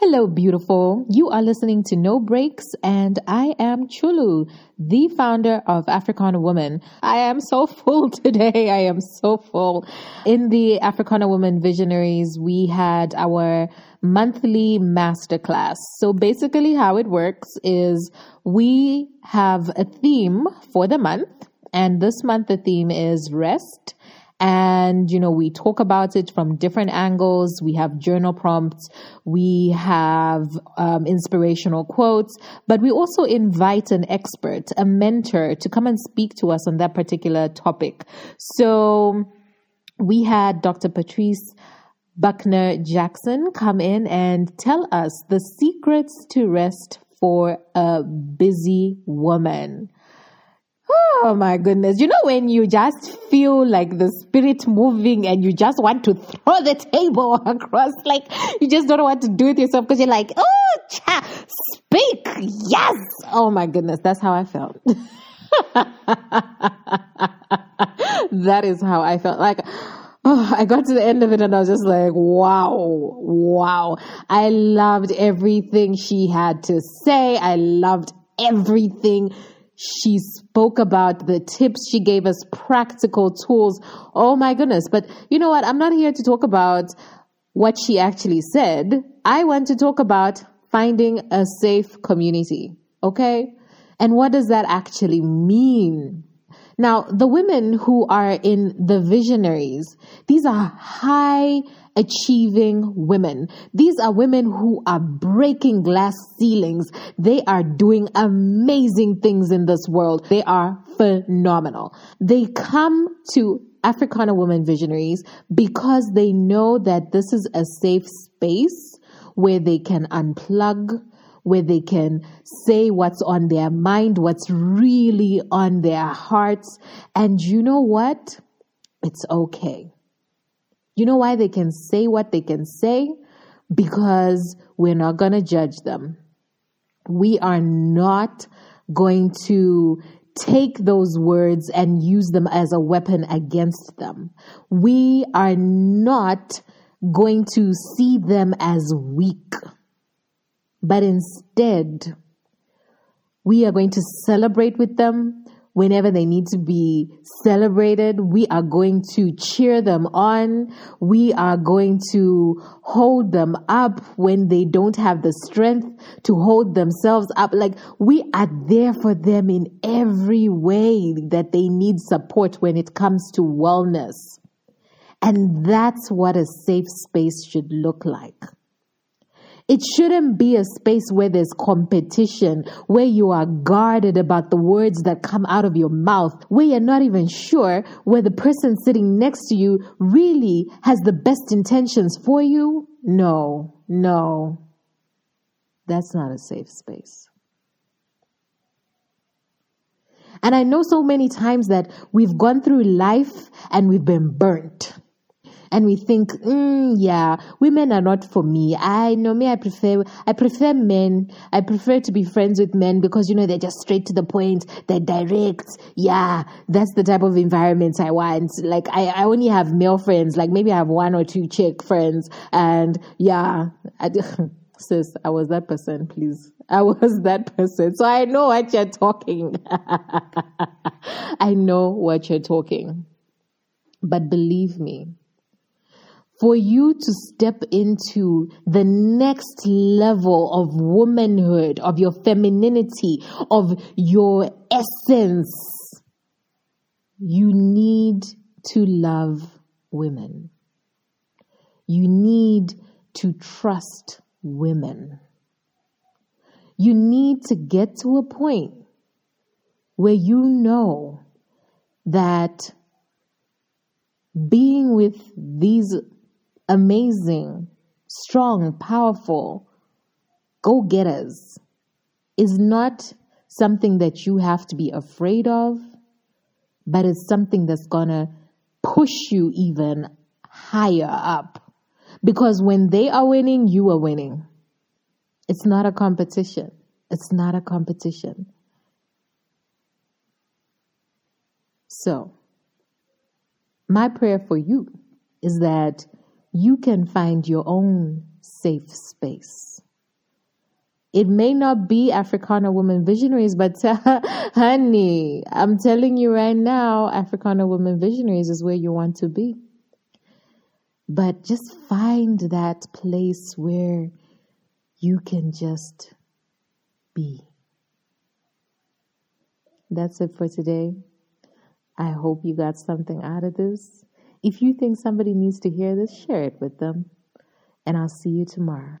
Hello, beautiful. You are listening to No Breaks, and I am Chulu, the founder of Africana Woman. I am so full today. I am so full. In the Africana Woman Visionaries, we had our monthly masterclass. So basically, how it works is we have a theme for the month, and this month the theme is rest and you know we talk about it from different angles. We have journal prompts. We have um, inspirational quotes. But we also invite an expert a mentor to come and speak to us on that particular topic. So we had dr patrice buckner jackson come in and tell us the secrets to rest for a busy woman Oh my goodness. You know, when you just feel like the spirit moving and you just want to throw the table across, like you just don't know what to do with yourself because you're like, oh, cha, speak. Yes. Oh my goodness. That's how I felt. that is how I felt. Like, oh, I got to the end of it and I was just like, wow, wow. I loved everything she had to say. I loved everything she spoke about the tips. She gave us practical tools. Oh my goodness. But you know what? I'm not here to talk about what she actually said. I want to talk about finding a safe community. Okay. And what does that actually mean? Now, the women who are in the visionaries, these are high achieving women. These are women who are breaking glass ceilings. They are doing amazing things in this world. They are phenomenal. They come to Africana Women Visionaries because they know that this is a safe space where they can unplug, where they can say what's on their mind, what's really on their hearts. And you know what? It's okay. You know why they can say what they can say? Because we're not going to judge them. We are not going to take those words and use them as a weapon against them. We are not going to see them as weak, but instead, we are going to celebrate with them whenever they need to be celebrated. We are going to cheer them on. We are going to hold them up when they don't have the strength to hold themselves up. Like we are there for them in every way that they need support when it comes to wellness. And that's what a safe space should look like. It shouldn't be a space where there's competition, where you are guarded about the words that come out of your mouth, where you're not even sure where the person sitting next to you really has the best intentions for you. No, no. That's not a safe space. And I know so many times that we've gone through life and we've been burnt and we think, mm, yeah, women are not for me. I know me. I prefer, I prefer men. I prefer to be friends with men because, you know, they're just straight to the point. They're direct. Yeah. That's the type of environment I want. Like, I, I only have male friends. Like, maybe I have one or two chick friends. And yeah, I, sis, I was that person, please. I was that person. So I know what you're talking. I know what you're talking. But believe me, for you to step into the next level of womanhood, of your femininity, of your essence, you need to love women. You need to trust women. You need to get to a point where you know that being with these amazing, strong, powerful go getters is not something that you have to be afraid of, but it's something that's gonna push you even higher up. Because when they are winning, you are winning. It's not a competition. It's not a competition. So, my prayer for you is that you can find your own safe space. It may not be Africana women visionaries, but honey, I'm telling you right now, Africana women visionaries is where you want to be. But just find that place where you can just be. That's it for today. I hope you got something out of this. If you think somebody needs to hear this, share it with them. And I'll see you tomorrow.